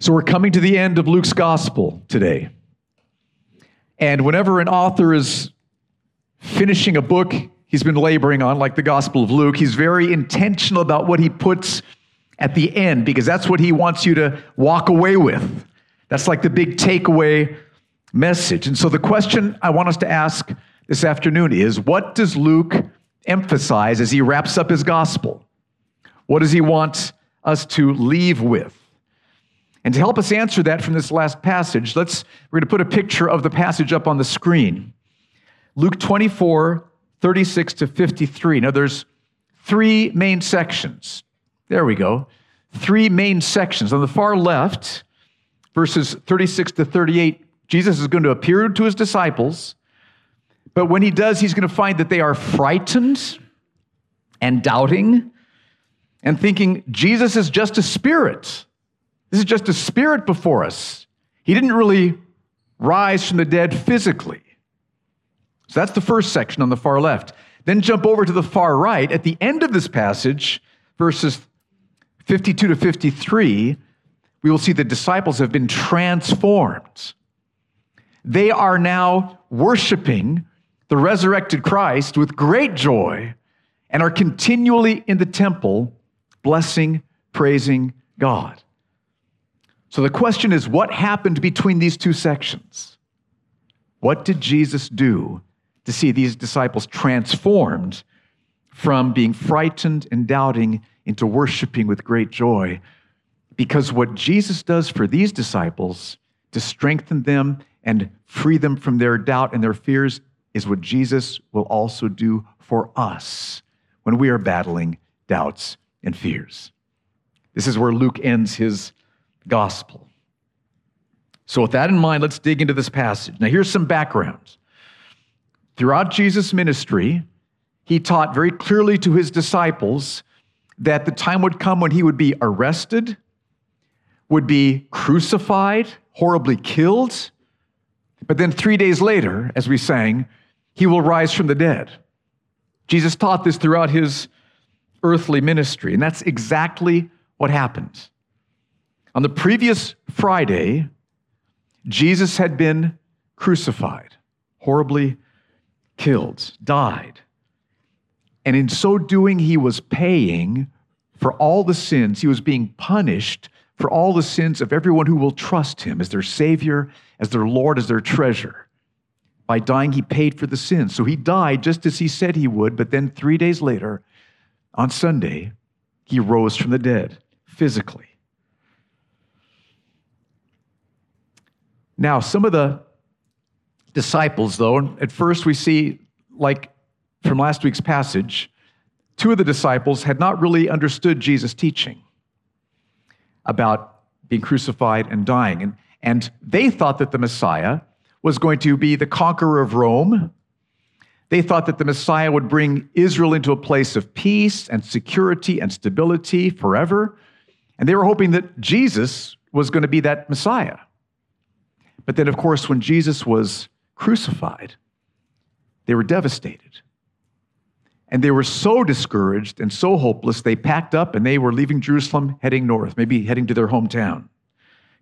So we're coming to the end of Luke's gospel today. And whenever an author is finishing a book he's been laboring on, like the Gospel of Luke, he's very intentional about what he puts at the end because that's what he wants you to walk away with. That's like the big takeaway message. And so the question I want us to ask this afternoon is what does Luke emphasize as he wraps up his gospel? What does he want us to leave with? And to help us answer that from this last passage, let's we're going to put a picture of the passage up on the screen. Luke 24, 36 to 53. Now there's three main sections. There we go. Three main sections. On the far left, verses 36 to 38, Jesus is going to appear to his disciples, but when he does, he's going to find that they are frightened and doubting and thinking Jesus is just a spirit. This is just a spirit before us. He didn't really rise from the dead physically. So that's the first section on the far left. Then jump over to the far right. At the end of this passage, verses 52 to 53, we will see the disciples have been transformed. They are now worshiping the resurrected Christ with great joy and are continually in the temple blessing, praising God. So the question is what happened between these two sections? What did Jesus do to see these disciples transformed from being frightened and doubting into worshiping with great joy? Because what Jesus does for these disciples to strengthen them and free them from their doubt and their fears is what Jesus will also do for us when we are battling doubts and fears. This is where Luke ends his gospel. So, with that in mind, let's dig into this passage. Now, here's some background. Throughout Jesus' ministry, he taught very clearly to his disciples that the time would come when he would be arrested, would be crucified, horribly killed, but then three days later, as we sang, he will rise from the dead. Jesus taught this throughout his earthly ministry, and that's exactly what happened. On the previous Friday, Jesus had been crucified, horribly killed, died. And in so doing, he was paying for all the sins. He was being punished for all the sins of everyone who will trust him as their Savior, as their Lord, as their treasure. By dying, he paid for the sins. So he died just as he said he would, but then three days later, on Sunday, he rose from the dead physically. Now, some of the disciples, though, at first we see, like from last week's passage, two of the disciples had not really understood Jesus' teaching about being crucified and dying. And, and they thought that the Messiah was going to be the conqueror of Rome. They thought that the Messiah would bring Israel into a place of peace and security and stability forever. And they were hoping that Jesus was going to be that Messiah. But then, of course, when Jesus was crucified, they were devastated. And they were so discouraged and so hopeless, they packed up and they were leaving Jerusalem, heading north, maybe heading to their hometown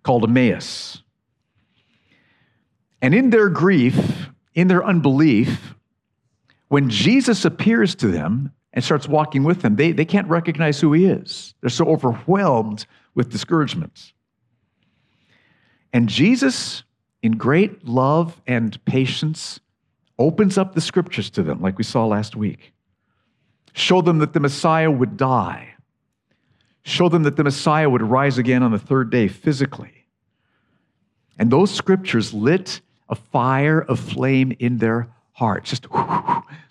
called Emmaus. And in their grief, in their unbelief, when Jesus appears to them and starts walking with them, they, they can't recognize who he is. They're so overwhelmed with discouragement. And Jesus in great love and patience, opens up the scriptures to them, like we saw last week. Show them that the Messiah would die. Show them that the Messiah would rise again on the third day physically. And those scriptures lit a fire of flame in their hearts. Just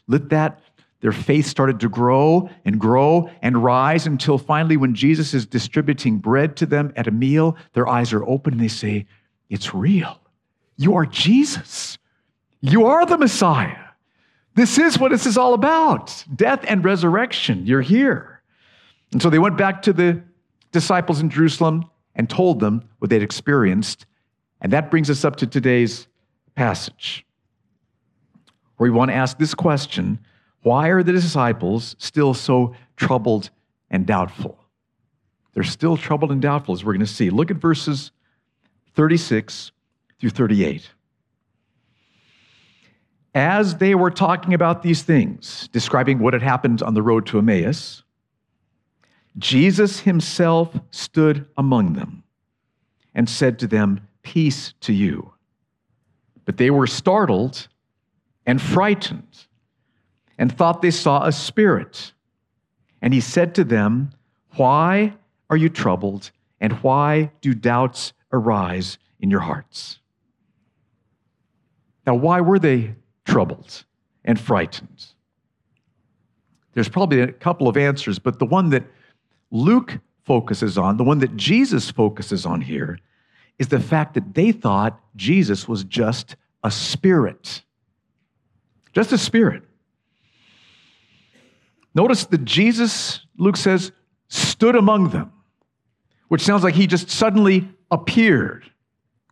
lit that. Their faith started to grow and grow and rise until finally, when Jesus is distributing bread to them at a meal, their eyes are open and they say, It's real. You are Jesus. You are the Messiah. This is what this is all about death and resurrection. You're here. And so they went back to the disciples in Jerusalem and told them what they'd experienced. And that brings us up to today's passage, where we want to ask this question Why are the disciples still so troubled and doubtful? They're still troubled and doubtful, as we're going to see. Look at verses 36 through 38. As they were talking about these things, describing what had happened on the road to Emmaus, Jesus himself stood among them and said to them, Peace to you. But they were startled and frightened and thought they saw a spirit. And he said to them, Why are you troubled, and why do doubts arise in your hearts? Now, why were they troubled and frightened? There's probably a couple of answers, but the one that Luke focuses on, the one that Jesus focuses on here, is the fact that they thought Jesus was just a spirit. Just a spirit. Notice that Jesus, Luke says, stood among them, which sounds like he just suddenly appeared.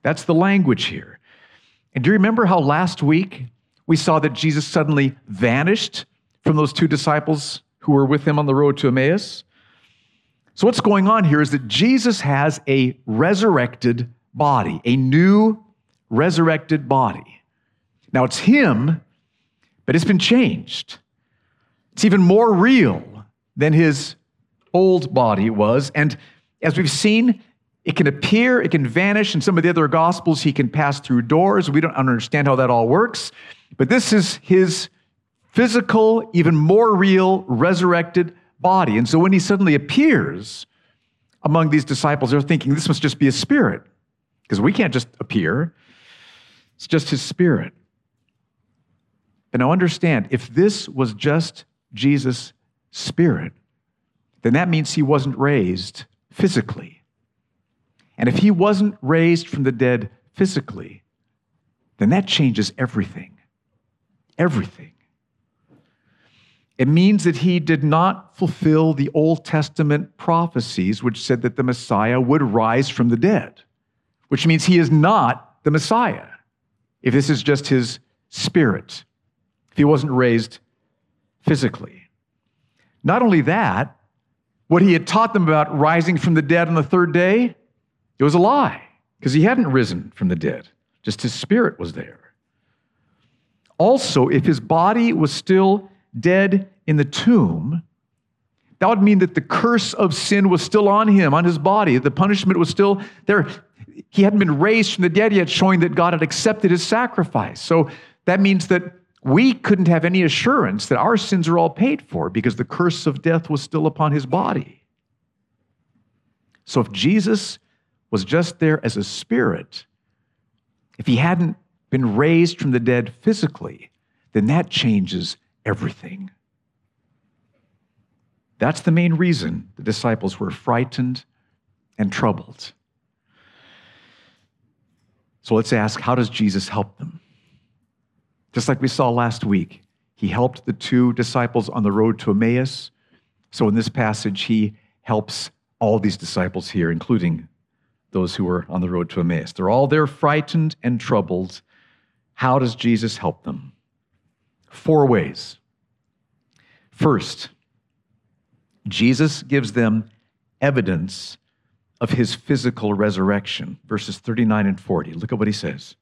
That's the language here. And do you remember how last week we saw that Jesus suddenly vanished from those two disciples who were with him on the road to Emmaus? So, what's going on here is that Jesus has a resurrected body, a new resurrected body. Now, it's him, but it's been changed. It's even more real than his old body was. And as we've seen, it can appear, it can vanish. In some of the other gospels, he can pass through doors. We don't understand how that all works. But this is his physical, even more real, resurrected body. And so when he suddenly appears among these disciples, they're thinking this must just be a spirit, because we can't just appear. It's just his spirit. But now understand if this was just Jesus' spirit, then that means he wasn't raised physically. And if he wasn't raised from the dead physically, then that changes everything. Everything. It means that he did not fulfill the Old Testament prophecies which said that the Messiah would rise from the dead, which means he is not the Messiah if this is just his spirit, if he wasn't raised physically. Not only that, what he had taught them about rising from the dead on the third day, it was a lie because he hadn't risen from the dead, just his spirit was there. Also, if his body was still dead in the tomb, that would mean that the curse of sin was still on him, on his body. The punishment was still there. He hadn't been raised from the dead yet, showing that God had accepted his sacrifice. So that means that we couldn't have any assurance that our sins are all paid for because the curse of death was still upon his body. So if Jesus was just there as a spirit, if he hadn't been raised from the dead physically, then that changes everything. That's the main reason the disciples were frightened and troubled. So let's ask how does Jesus help them? Just like we saw last week, he helped the two disciples on the road to Emmaus. So in this passage, he helps all these disciples here, including those who were on the road to Emmaus. They're all there frightened and troubled. How does Jesus help them? Four ways. First, Jesus gives them evidence of his physical resurrection. Verses 39 and 40. Look at what he says.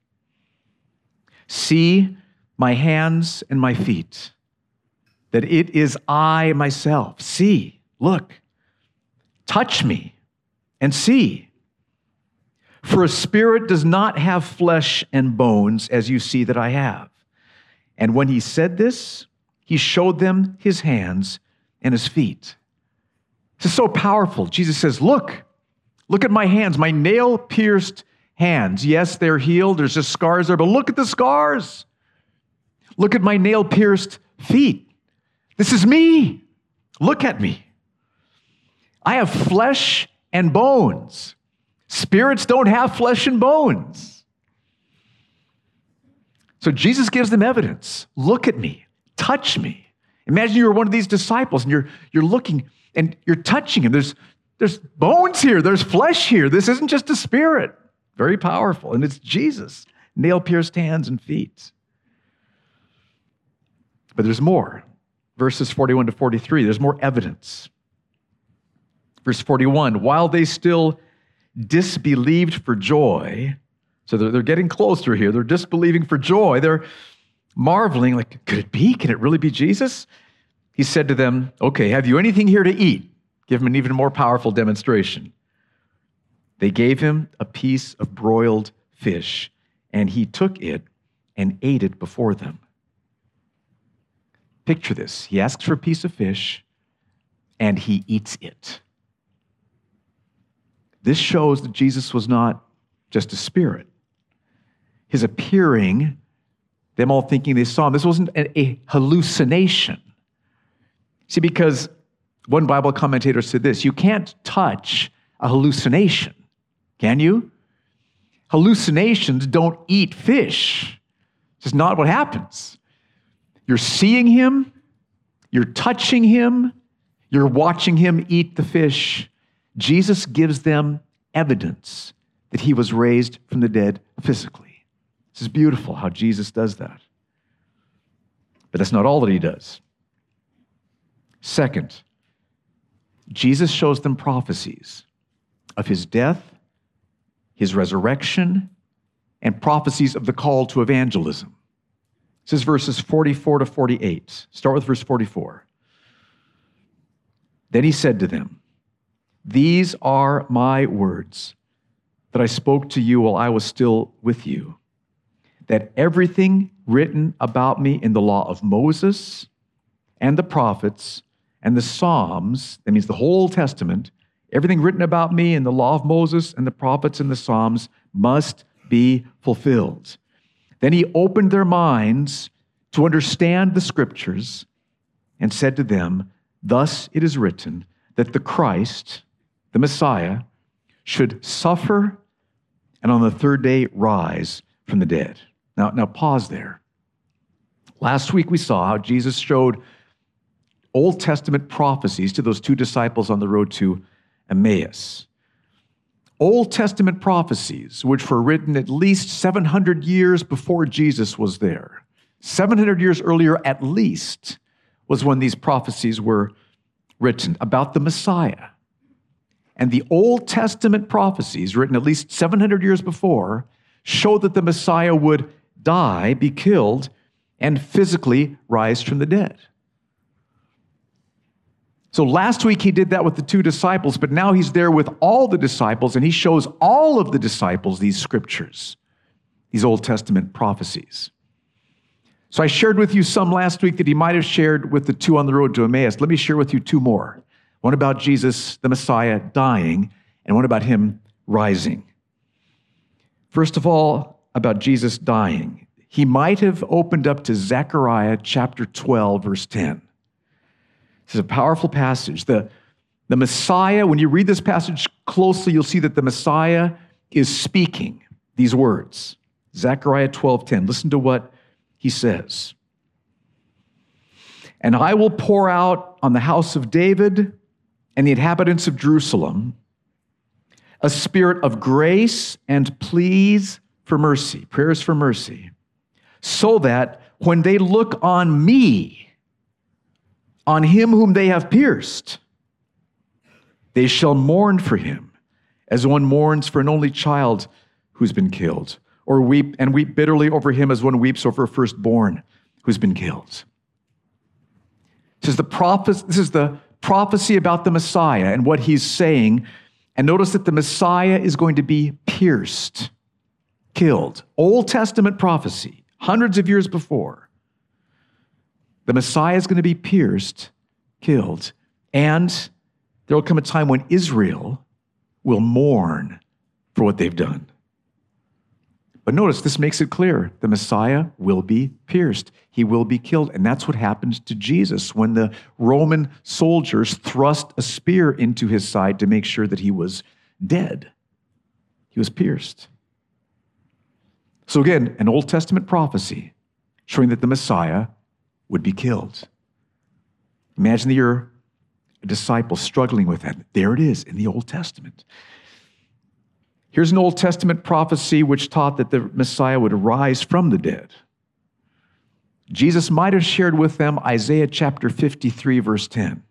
See my hands and my feet, that it is I myself. See, look, touch me and see. For a spirit does not have flesh and bones, as you see that I have. And when he said this, he showed them his hands and his feet. This is so powerful. Jesus says, Look, look at my hands, my nail pierced hands. Yes, they're healed, there's just scars there, but look at the scars. Look at my nail pierced feet. This is me. Look at me. I have flesh and bones. Spirits don't have flesh and bones. So Jesus gives them evidence. Look at me. Touch me. Imagine you're one of these disciples and you're, you're looking and you're touching him. There's, there's bones here, there's flesh here. This isn't just a spirit. Very powerful. And it's Jesus, nail pierced hands and feet. But there's more. Verses 41 to 43, there's more evidence. Verse 41 While they still disbelieved for joy. So they're, they're getting closer here. They're disbelieving for joy. They're marveling, like, could it be? Can it really be Jesus? He said to them, Okay, have you anything here to eat? Give him an even more powerful demonstration. They gave him a piece of broiled fish, and he took it and ate it before them. Picture this. He asks for a piece of fish, and he eats it. This shows that Jesus was not just a spirit. His appearing, them all thinking they saw him, this wasn't a, hallucination. See, because one Bible commentator said this you can't touch a hallucination, can you? Hallucinations don't eat fish. It's just not what happens. You're seeing him, you're touching him, you're watching him eat the fish. Jesus gives them evidence that he was raised from the dead physically. This is beautiful how Jesus does that. But that's not all that he does. Second, Jesus shows them prophecies of his death, his resurrection, and prophecies of the call to evangelism. This is verses 44 to 48. Start with verse 44. Then he said to them, These are my words that I spoke to you while I was still with you, that everything written about me in the law of Moses and the prophets and the Psalms, that means the whole Testament, everything written about me in the law of Moses and the prophets and the Psalms must be fulfilled. Then he opened their minds to understand the scriptures and said to them, Thus it is written that the Christ, the Messiah, should suffer and on the third day rise from the dead. Now, now pause there. Last week we saw how Jesus showed Old Testament prophecies to those two disciples on the road to Emmaus. Old Testament prophecies, which were written at least 700 years before Jesus was there. 700 years earlier, at least, was when these prophecies were written about the Messiah. And the Old Testament prophecies, written at least 700 years before, show that the Messiah would die, be killed, and physically rise from the dead. So last week he did that with the two disciples, but now he's there with all the disciples and he shows all of the disciples these scriptures, these Old Testament prophecies. So I shared with you some last week that he might have shared with the two on the road to Emmaus. Let me share with you two more one about Jesus, the Messiah, dying, and one about him rising. First of all, about Jesus dying. He might have opened up to Zechariah chapter 12, verse 10. This is a powerful passage. The, the Messiah, when you read this passage closely, you'll see that the Messiah is speaking these words. Zechariah 12:10. Listen to what he says. And I will pour out on the house of David and the inhabitants of Jerusalem a spirit of grace and pleas for mercy, prayers for mercy, so that when they look on me, on him whom they have pierced. They shall mourn for him as one mourns for an only child who's been killed, or weep and weep bitterly over him as one weeps over a firstborn who's been killed. This is the prophet, this is the prophecy about the Messiah and what he's saying. And notice that the Messiah is going to be pierced, killed. Old Testament prophecy, hundreds of years before. The Messiah is going to be pierced, killed, and there will come a time when Israel will mourn for what they've done. But notice this makes it clear the Messiah will be pierced. He will be killed. And that's what happened to Jesus when the Roman soldiers thrust a spear into his side to make sure that he was dead. He was pierced. So, again, an Old Testament prophecy showing that the Messiah would be killed. Imagine that you're a disciple struggling with that. There it is in the Old Testament. Here's an Old Testament prophecy which taught that the Messiah would rise from the dead. Jesus might have shared with them Isaiah chapter 53, verse 10.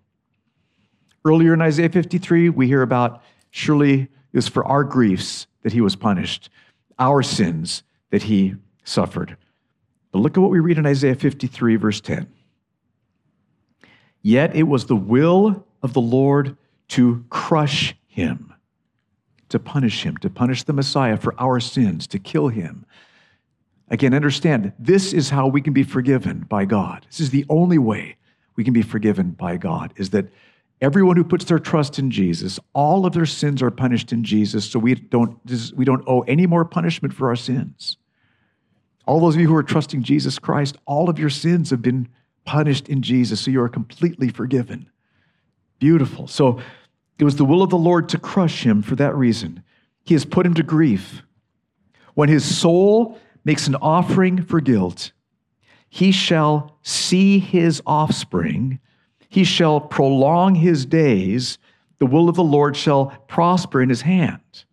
Earlier in Isaiah 53, we hear about Surely it was for our griefs that he was punished, our sins that he suffered. But look at what we read in Isaiah 53, verse 10. Yet it was the will of the Lord to crush him, to punish him, to punish the Messiah for our sins, to kill him. Again, understand, this is how we can be forgiven by God. This is the only way we can be forgiven by God, is that everyone who puts their trust in Jesus, all of their sins are punished in Jesus, so we don't, we don't owe any more punishment for our sins. All those of you who are trusting Jesus Christ, all of your sins have been punished in Jesus, so you are completely forgiven. Beautiful. So it was the will of the Lord to crush him for that reason. He has put him to grief. When his soul makes an offering for guilt, he shall see his offspring, he shall prolong his days, the will of the Lord shall prosper in his hand.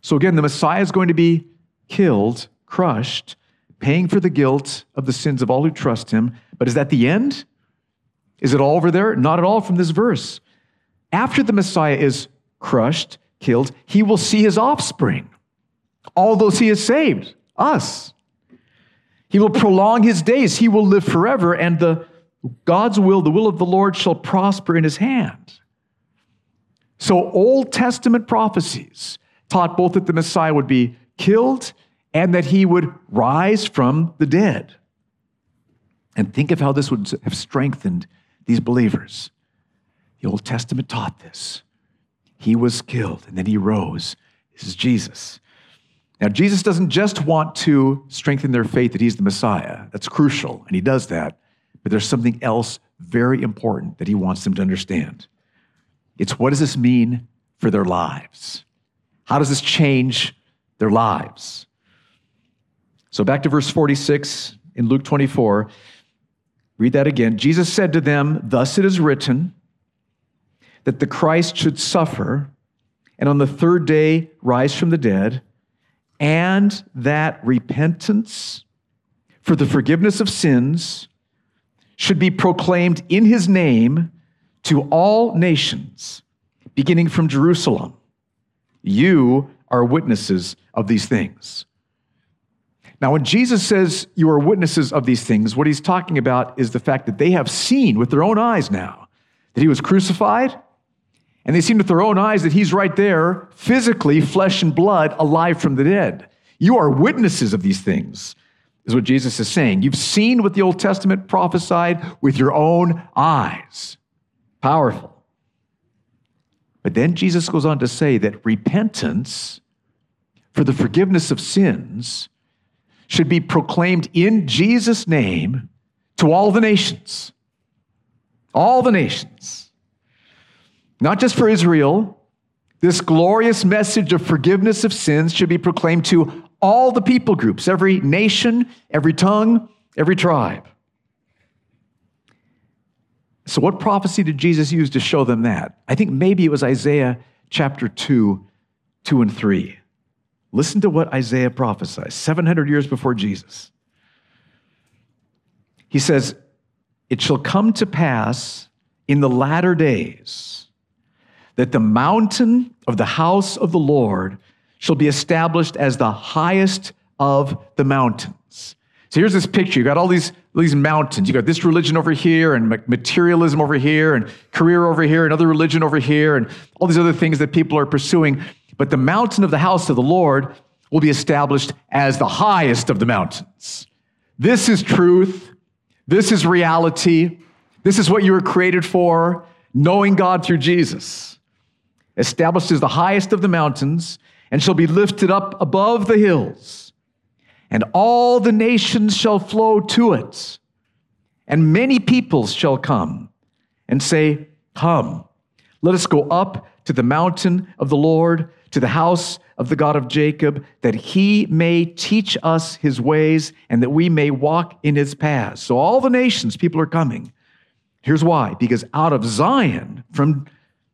So again, the Messiah is going to be killed, crushed, paying for the guilt of the sins of all who trust him. But is that the end? Is it all over there? Not at all from this verse. After the Messiah is crushed, killed, he will see his offspring, all those he has saved, us. He will prolong his days. He will live forever, and the God's will, the will of the Lord, shall prosper in his hand. So, Old Testament prophecies taught both that the Messiah would be killed and that he would rise from the dead. And think of how this would have strengthened these believers. The Old Testament taught this. He was killed and then he rose. This is Jesus. Now, Jesus doesn't just want to strengthen their faith that he's the Messiah. That's crucial, and he does that. But there's something else very important that he wants them to understand. It's what does this mean for their lives? How does this change their lives? So back to verse 46 in Luke 24. Read that again. Jesus said to them, Thus it is written that the Christ should suffer and on the third day rise from the dead, and that repentance for the forgiveness of sins should be proclaimed in his name to all nations, beginning from Jerusalem. You are witnesses of these things. Now, when Jesus says you are witnesses of these things, what he's talking about is the fact that they have seen with their own eyes now that he was crucified, and they've seen with their own eyes that he's right there, physically, flesh and blood, alive from the dead. You are witnesses of these things, is what Jesus is saying. You've seen what the Old Testament prophesied with your own eyes. Powerful. But then Jesus goes on to say that repentance for the forgiveness of sins should be proclaimed in Jesus' name to all the nations. All the nations. Not just for Israel. This glorious message of forgiveness of sins should be proclaimed to all the people groups, every nation, every tongue, every tribe. So, what prophecy did Jesus use to show them that? I think maybe it was Isaiah chapter 2, 2 and 3. Listen to what Isaiah prophesies 700 years before Jesus. He says, It shall come to pass in the latter days that the mountain of the house of the Lord shall be established as the highest of the mountains. So here's this picture. You've got all these, these mountains. You've got this religion over here, and materialism over here, and career over here, and another religion over here, and all these other things that people are pursuing. But the mountain of the house of the Lord will be established as the highest of the mountains. This is truth. This is reality. This is what you were created for, knowing God through Jesus. Established as the highest of the mountains, and shall be lifted up above the hills. And all the nations shall flow to it. And many peoples shall come and say, Come, let us go up to the mountain of the Lord to the house of the God of Jacob, that he may teach us his ways and that we may walk in his paths. So all the nations, people are coming. Here's why because out of Zion, from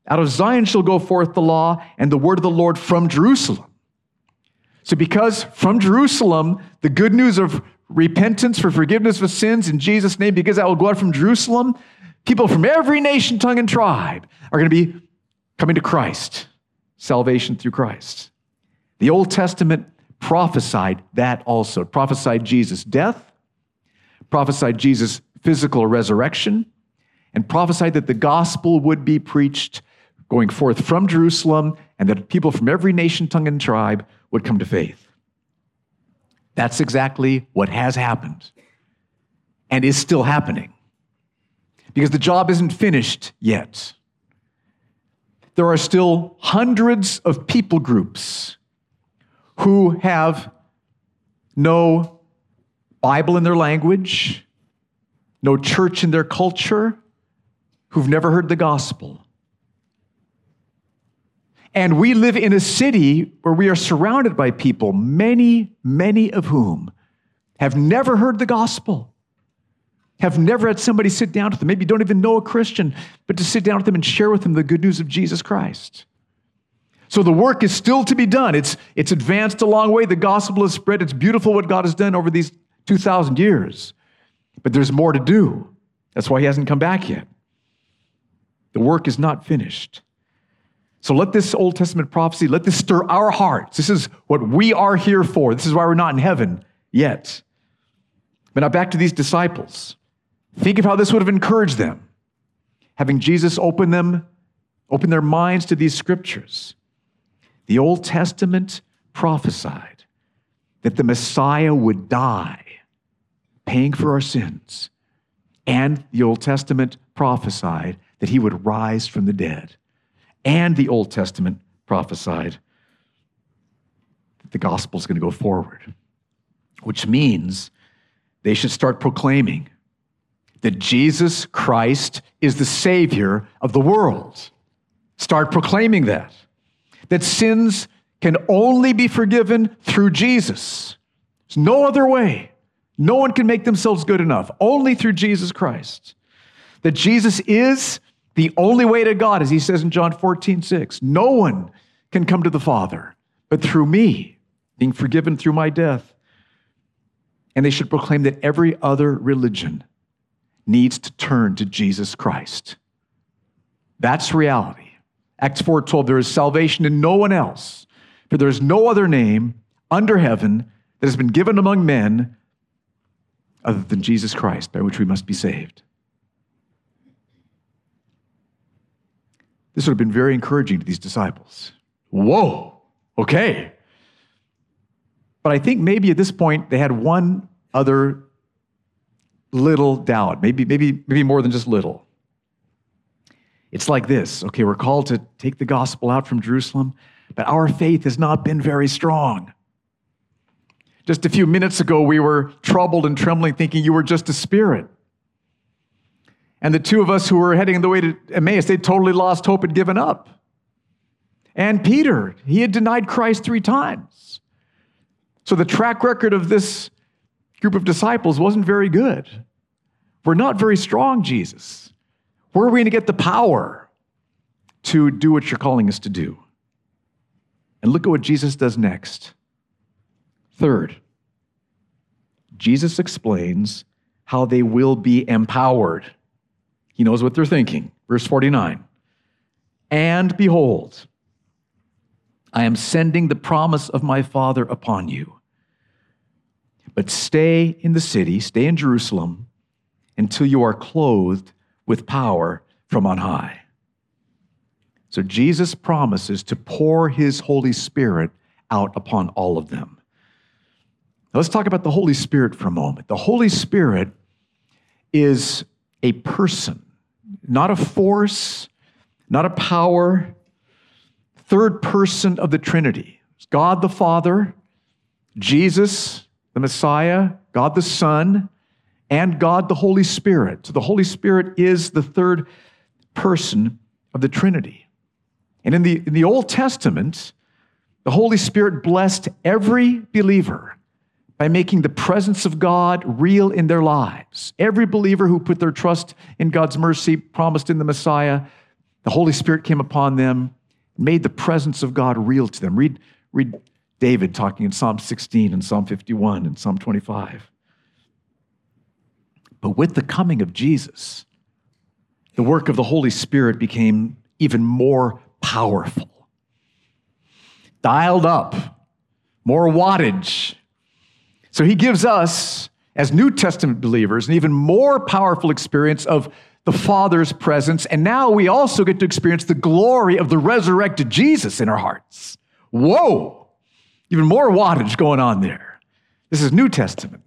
out of Zion shall go forth the law and the word of the Lord from Jerusalem. So, because from Jerusalem, the good news of repentance for forgiveness of sins in Jesus' name, because that will go out from Jerusalem, people from every nation, tongue, and tribe are going to be coming to Christ salvation through Christ. The Old Testament prophesied that also. Prophesied Jesus' death, prophesied Jesus' physical resurrection, and prophesied that the gospel would be preached going forth from Jerusalem and that people from every nation, tongue, and tribe would come to faith. That's exactly what has happened and is still happening because the job isn't finished yet. There are still hundreds of people groups who have no Bible in their language, no church in their culture, who've never heard the gospel. And we live in a city where we are surrounded by people, many, many of whom have never heard the gospel, have never had somebody sit down with them, maybe don't even know a Christian, but to sit down with them and share with them the good news of Jesus Christ. So the work is still to be done. It's, it's advanced a long way. The gospel is spread. It's beautiful what God has done over these 2,000 years. But there's more to do. That's why he hasn't come back yet. The work is not finished. So let this Old Testament prophecy, let this stir our hearts. This is what we are here for. This is why we're not in heaven yet. But now back to these disciples. Think of how this would have encouraged them. Having Jesus open them, open their minds to these scriptures. The Old Testament prophesied that the Messiah would die, paying for our sins. And the Old Testament prophesied that he would rise from the dead. And the Old Testament prophesied that the gospel is going to go forward, which means they should start proclaiming that Jesus Christ is the Savior of the world. Start proclaiming that that sins can only be forgiven through Jesus. There's no other way. No one can make themselves good enough, only through Jesus Christ. That Jesus is the only way to God, as he says in John 14, 6. No one can come to the Father but through me, being forgiven through my death. And they should proclaim that every other religion needs to turn to Jesus Christ. That's reality. Acts 4:12 there is salvation in no one else for there is no other name under heaven that has been given among men other than Jesus Christ by which we must be saved. This would have been very encouraging to these disciples. Whoa, okay. But I think maybe at this point they had one other little doubt, maybe, maybe, maybe more than just little. It's like this okay, we're called to take the gospel out from Jerusalem, but our faith has not been very strong. Just a few minutes ago, we were troubled and trembling, thinking you were just a spirit. And the two of us who were heading the way to Emmaus, they totally lost hope and given up. And Peter, he had denied Christ three times. So the track record of this group of disciples wasn't very good. We're not very strong, Jesus. Where are we going to get the power to do what you're calling us to do? And look at what Jesus does next. Third, Jesus explains how they will be empowered. He knows what they're thinking. Verse 49 And behold, I am sending the promise of my Father upon you. But stay in the city, stay in Jerusalem, until you are clothed with power from on high. So Jesus promises to pour his Holy Spirit out upon all of them. Now let's talk about the Holy Spirit for a moment. The Holy Spirit is a person, not a force, not a power, third person of the Trinity. It's God the Father, Jesus, the Messiah, God the Son, and God the Holy Spirit. So the Holy Spirit is the third person of the Trinity. And in the, in the Old Testament, the Holy Spirit blessed every believer by making the presence of God real in their lives. Every believer who put their trust in God's mercy promised in the Messiah, the Holy Spirit came upon them, made the presence of God real to them. Read, read David talking in Psalm 16 and Psalm 51 and Psalm 25. But with the coming of Jesus, the work of the Holy Spirit became even more powerful. dialed up, more wattage. So he gives us, as New Testament believers, an even more powerful experience of the Father's presence. And now we also get to experience the glory of the resurrected Jesus in our hearts. Whoa! Even more wattage going on there. This is New Testament.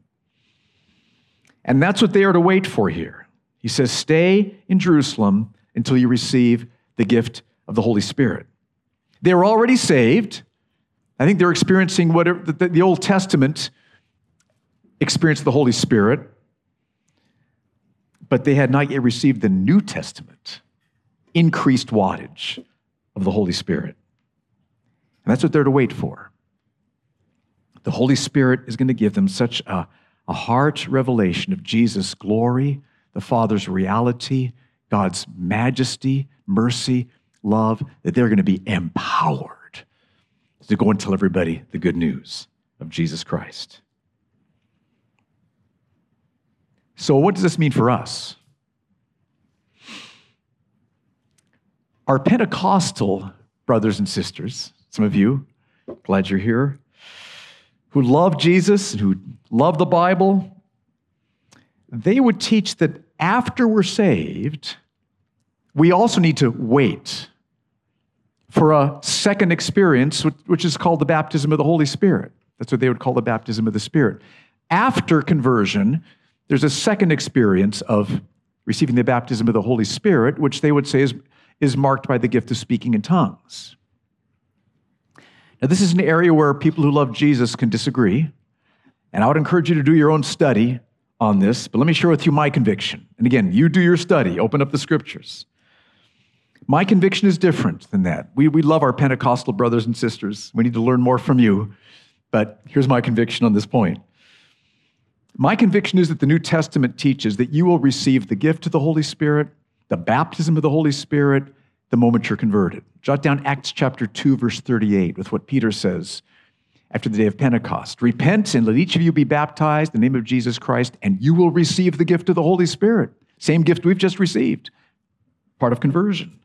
And that's what they are to wait for here. He says, Stay in Jerusalem until you receive the gift of the Holy Spirit. They were already saved. I think they're experiencing what the, the Old Testament experienced the Holy Spirit, but they had not yet received the New Testament, increased wattage of the Holy Spirit. And that's what they're to wait for. The Holy Spirit is going to give them such a, a heart revelation of Jesus' glory, the Father's reality, God's majesty, mercy, love, that they're going to be empowered to go and tell everybody the good news of Jesus Christ. So, what does this mean for us? Our Pentecostal brothers and sisters, some of you, glad you're here, who love Jesus and who love the Bible, they would teach that after we're saved, we also need to wait for a second experience, which is called the baptism of the Holy Spirit. That's what they would call the baptism of the Spirit. After conversion, there's a second experience of receiving the baptism of the Holy Spirit, which they would say is, is marked by the gift of speaking in tongues. Now, this is an area where people who love Jesus can disagree. And I would encourage you to do your own study on this, but let me share with you my conviction. And again, you do your study, open up the scriptures. My conviction is different than that. We, we love our Pentecostal brothers and sisters. We need to learn more from you. But here's my conviction on this point. My conviction is that the New Testament teaches that you will receive the gift of the Holy Spirit, the baptism of the Holy Spirit, the moment you're converted. Jot down Acts chapter 2, verse 38, with what Peter says after the day of Pentecost. Repent and let each of you be baptized in the name of Jesus Christ, and you will receive the gift of the Holy Spirit. Same gift we've just received, part of conversion.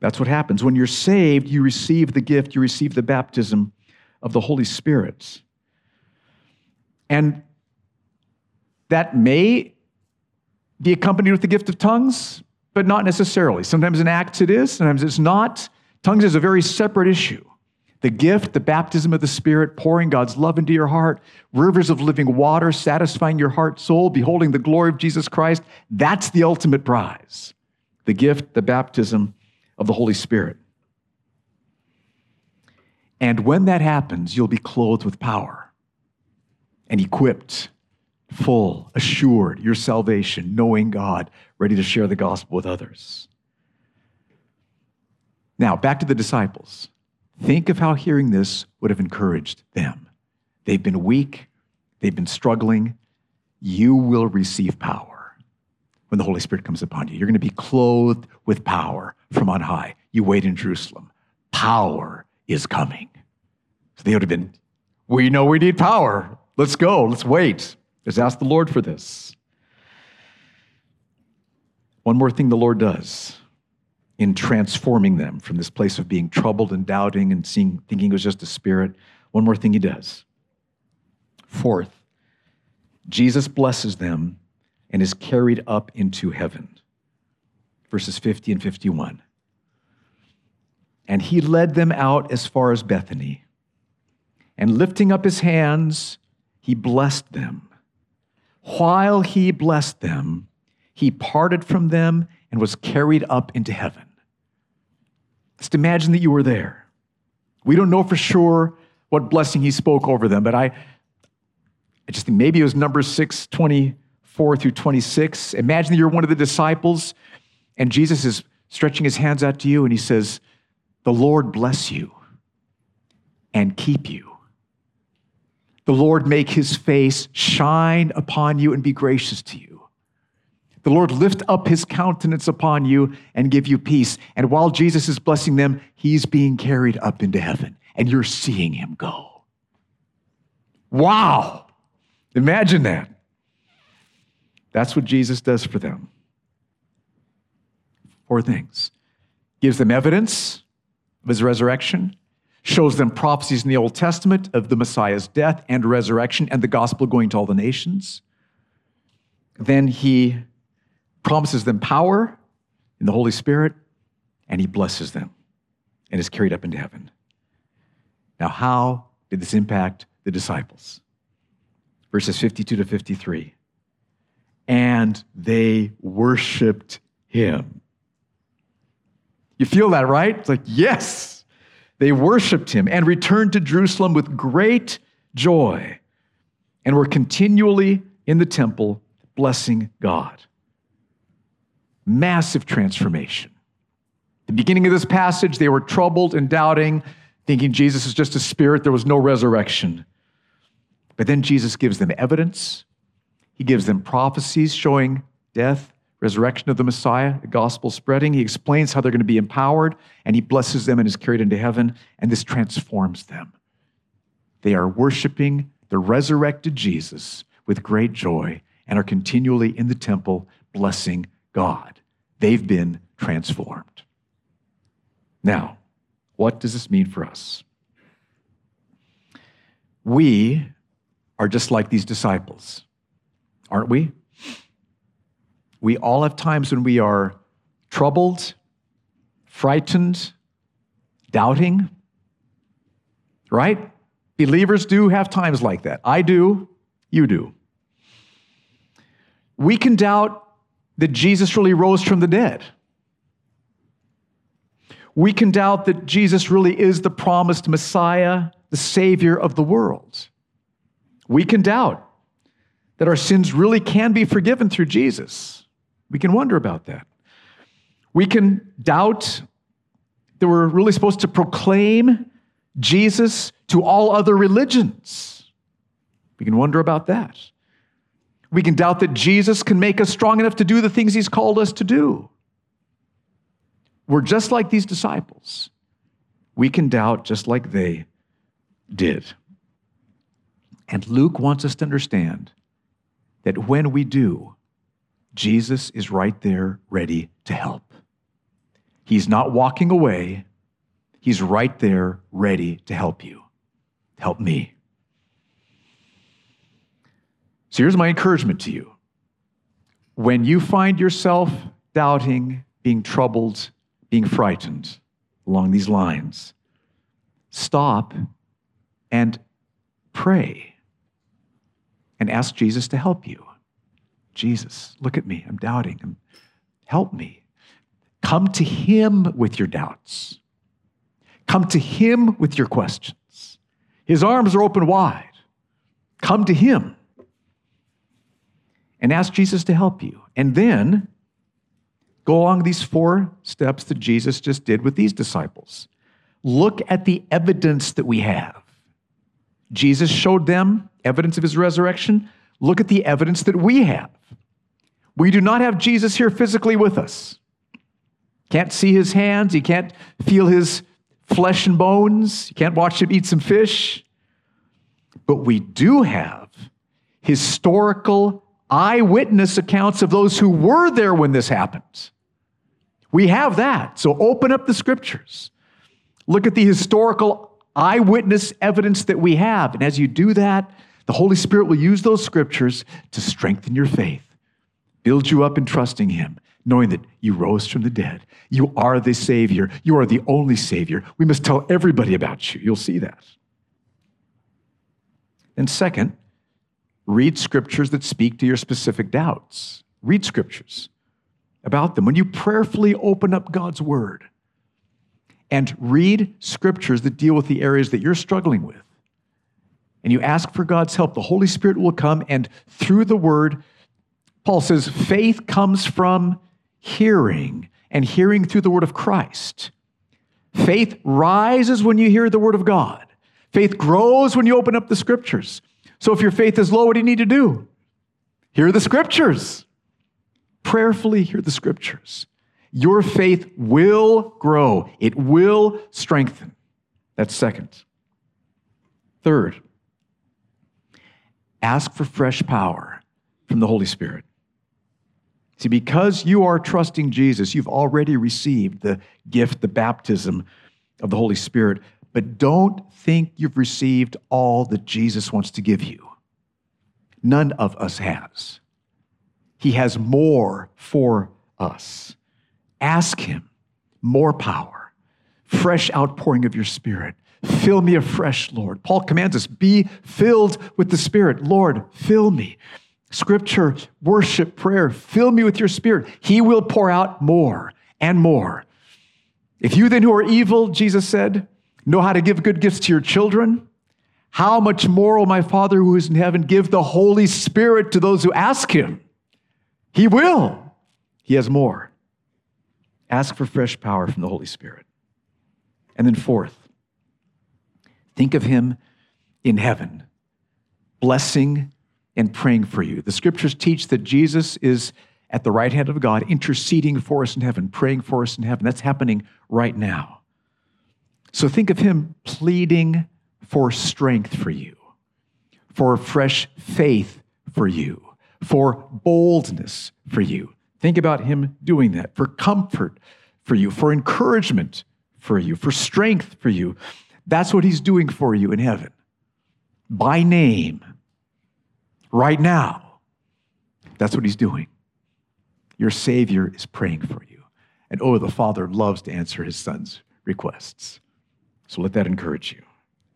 That's what happens. When you're saved, you receive the gift, you receive the baptism of the Holy Spirit. And that may be accompanied with the gift of tongues, but not necessarily. Sometimes in Acts it is, sometimes it's not. Tongues is a very separate issue. The gift, the baptism of the Spirit, pouring God's love into your heart, rivers of living water, satisfying your heart, soul, beholding the glory of Jesus Christ, that's the ultimate prize. The gift, the baptism, of the Holy Spirit. And when that happens, you'll be clothed with power and equipped, full, assured, your salvation, knowing God, ready to share the gospel with others. Now, back to the disciples. Think of how hearing this would have encouraged them. They've been weak, they've been struggling. You will receive power when the Holy Spirit comes upon you. You're going to be clothed with power from on high. You wait in Jerusalem. Power is coming. So they would have been, we know we need power. Let's go. Let's wait. Let's ask the Lord for this. One more thing the Lord does in transforming them from this place of being troubled and doubting and seeing, thinking it was just a spirit. One more thing he does. Fourth, Jesus blesses them and is carried up into heaven. Verses 50 and 51. And he led them out as far as Bethany. And lifting up his hands, he blessed them. While he blessed them, he parted from them and was carried up into heaven. Just imagine that you were there. We don't know for sure what blessing he spoke over them, but I, I just think maybe it was Numbers 620 4 through 26. Imagine that you're one of the disciples and Jesus is stretching his hands out to you and he says, The Lord bless you and keep you. The Lord make his face shine upon you and be gracious to you. The Lord lift up his countenance upon you and give you peace. And while Jesus is blessing them, he's being carried up into heaven and you're seeing him go. Wow! Imagine that. That's what Jesus does for them. Four things gives them evidence of his resurrection, shows them prophecies in the Old Testament of the Messiah's death and resurrection and the gospel going to all the nations. Then he promises them power in the Holy Spirit and he blesses them and is carried up into heaven. Now, how did this impact the disciples? Verses 52 to 53. And they worshiped him. You feel that, right? It's like, yes. They worshiped him and returned to Jerusalem with great joy and were continually in the temple blessing God. Massive transformation. The beginning of this passage, they were troubled and doubting, thinking Jesus is just a spirit, there was no resurrection. But then Jesus gives them evidence, he gives them prophecies showing death, resurrection of the Messiah, the gospel spreading. He explains how they're going to be empowered, and he blesses them and is carried into heaven, and this transforms them. They are worshiping the resurrected Jesus with great joy and are continually in the temple blessing God. They've been transformed. Now, what does this mean for us? We are just like these disciples, aren't we? We all have times when we are troubled, frightened, doubting, right? Believers do have times like that. I do, you do. We can doubt that Jesus really rose from the dead. We can doubt that Jesus really is the promised Messiah, the Savior of the world. We can doubt that our sins really can be forgiven through Jesus. We can wonder about that. We can doubt that we're really supposed to proclaim Jesus to all other religions. We can wonder about that. We can doubt that Jesus can make us strong enough to do the things he's called us to do. We're just like these disciples. We can doubt just like they did. And Luke wants us to understand that when we do, Jesus is right there ready to help. He's not walking away, He's right there ready to help you, help me. So here's my encouragement to you. When you find yourself doubting, being troubled, being frightened along these lines, stop and pray and ask Jesus to help you. Jesus, look at me. I'm doubting. Help me. Come to Him with your doubts. Come to Him with your questions. His arms are open wide. Come to Him and ask Jesus to help you. And then Go along these four steps that Jesus just did with these disciples. Look at the evidence that we have. Jesus showed them evidence of his resurrection. Look at the evidence that we have. We do not have Jesus here physically with us. Can't see his hands, you can't feel his flesh and bones, you can't watch him eat some fish. But we do have historical eyewitness accounts of those who were there when this happened. We have that. So open up the scriptures. Look at the historical eyewitness evidence that we have. And as you do that, the Holy Spirit will use those scriptures to strengthen your faith, build you up in trusting Him, knowing that you rose from the dead. You are the Savior. You are the only Savior. We must tell everybody about you. You'll see that. And second, read scriptures that speak to your specific doubts. Read scriptures about them, when you prayerfully open up God's Word and read scriptures that deal with the areas that you're struggling with, and you ask for God's help, the Holy Spirit will come, and through the Word, Paul says, faith comes from hearing, and hearing through the Word of Christ. Faith rises when you hear the Word of God. Faith grows when you open up the Scriptures. So if your faith is low, what do you need to do? Hear the Scriptures prayerfully hear the scriptures, your faith will grow, it will strengthen. That's second. Third, ask for fresh power from the Holy Spirit. See, because you are trusting Jesus, you've already received the gift, the baptism of the Holy Spirit. But don't think you've received all that Jesus wants to give you. None of us has. He has more for us. Ask Him more power, fresh outpouring of your Spirit. Fill me afresh, Lord. Paul commands us be filled with the Spirit. Lord, fill me. Scripture, worship, prayer, fill me with your Spirit. He will pour out more and more. If you then who are evil, Jesus said, know how to give good gifts to your children, how much more will my Father who is in heaven give the Holy Spirit to those who ask him? He will. He has more. Ask for fresh power from the Holy Spirit. And then, fourth, think of him in heaven, blessing and praying for you. The scriptures teach that Jesus is at the right hand of God, interceding for us in heaven, praying for us in heaven. That's happening right now. So think of him pleading for strength for you, for fresh faith for you, for boldness for you. Think about him doing that, for comfort for you, for encouragement for you, for strength for you. That's what he's doing for you in heaven by name, right now. That's what he's doing. Your Savior is praying for you. And oh, the Father loves to answer his Son's requests. So let that encourage you.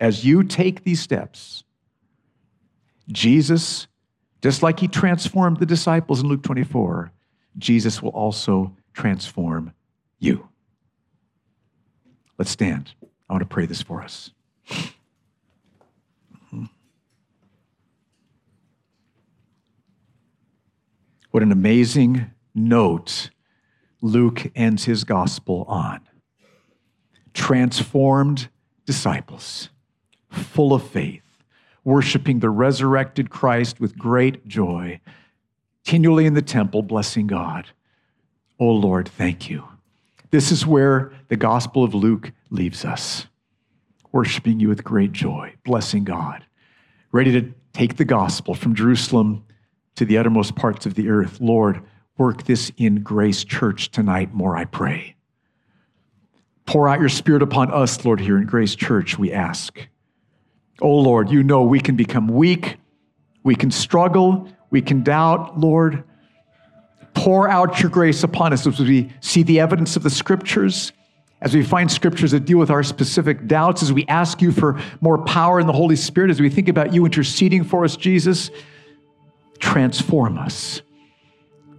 As you take these steps, Jesus, just like he transformed the disciples in Luke 24, Jesus will also transform you. Let's stand. I want to pray this for us. Hmm. What an amazing note Luke ends his gospel on. Transformed disciples, full of faith, worshiping the resurrected Christ with great joy, continually in the temple, blessing God. Oh Lord, thank you. This is where the Gospel of Luke leaves us, worshiping you with great joy, blessing God, ready to take the gospel from Jerusalem to the uttermost parts of the earth. Lord, work this in Grace Church tonight more, I pray. Pour out your Spirit upon us, Lord, here in Grace Church, we ask. Oh, Lord, you know we can become weak, we can struggle, we can doubt, Lord. Pour out your grace upon us as we see the evidence of the Scriptures, as we find Scriptures that deal with our specific doubts, as we ask you for more power in the Holy Spirit, as we think about you interceding for us, Jesus. Transform us.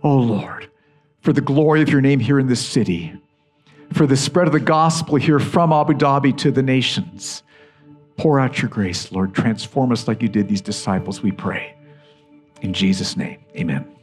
Oh Lord, for the glory of your name here in this city, for the spread of the gospel here from Abu Dhabi to the nations. Pour out your grace, Lord. Transform us like you did these disciples, we pray. In Jesus' name, amen.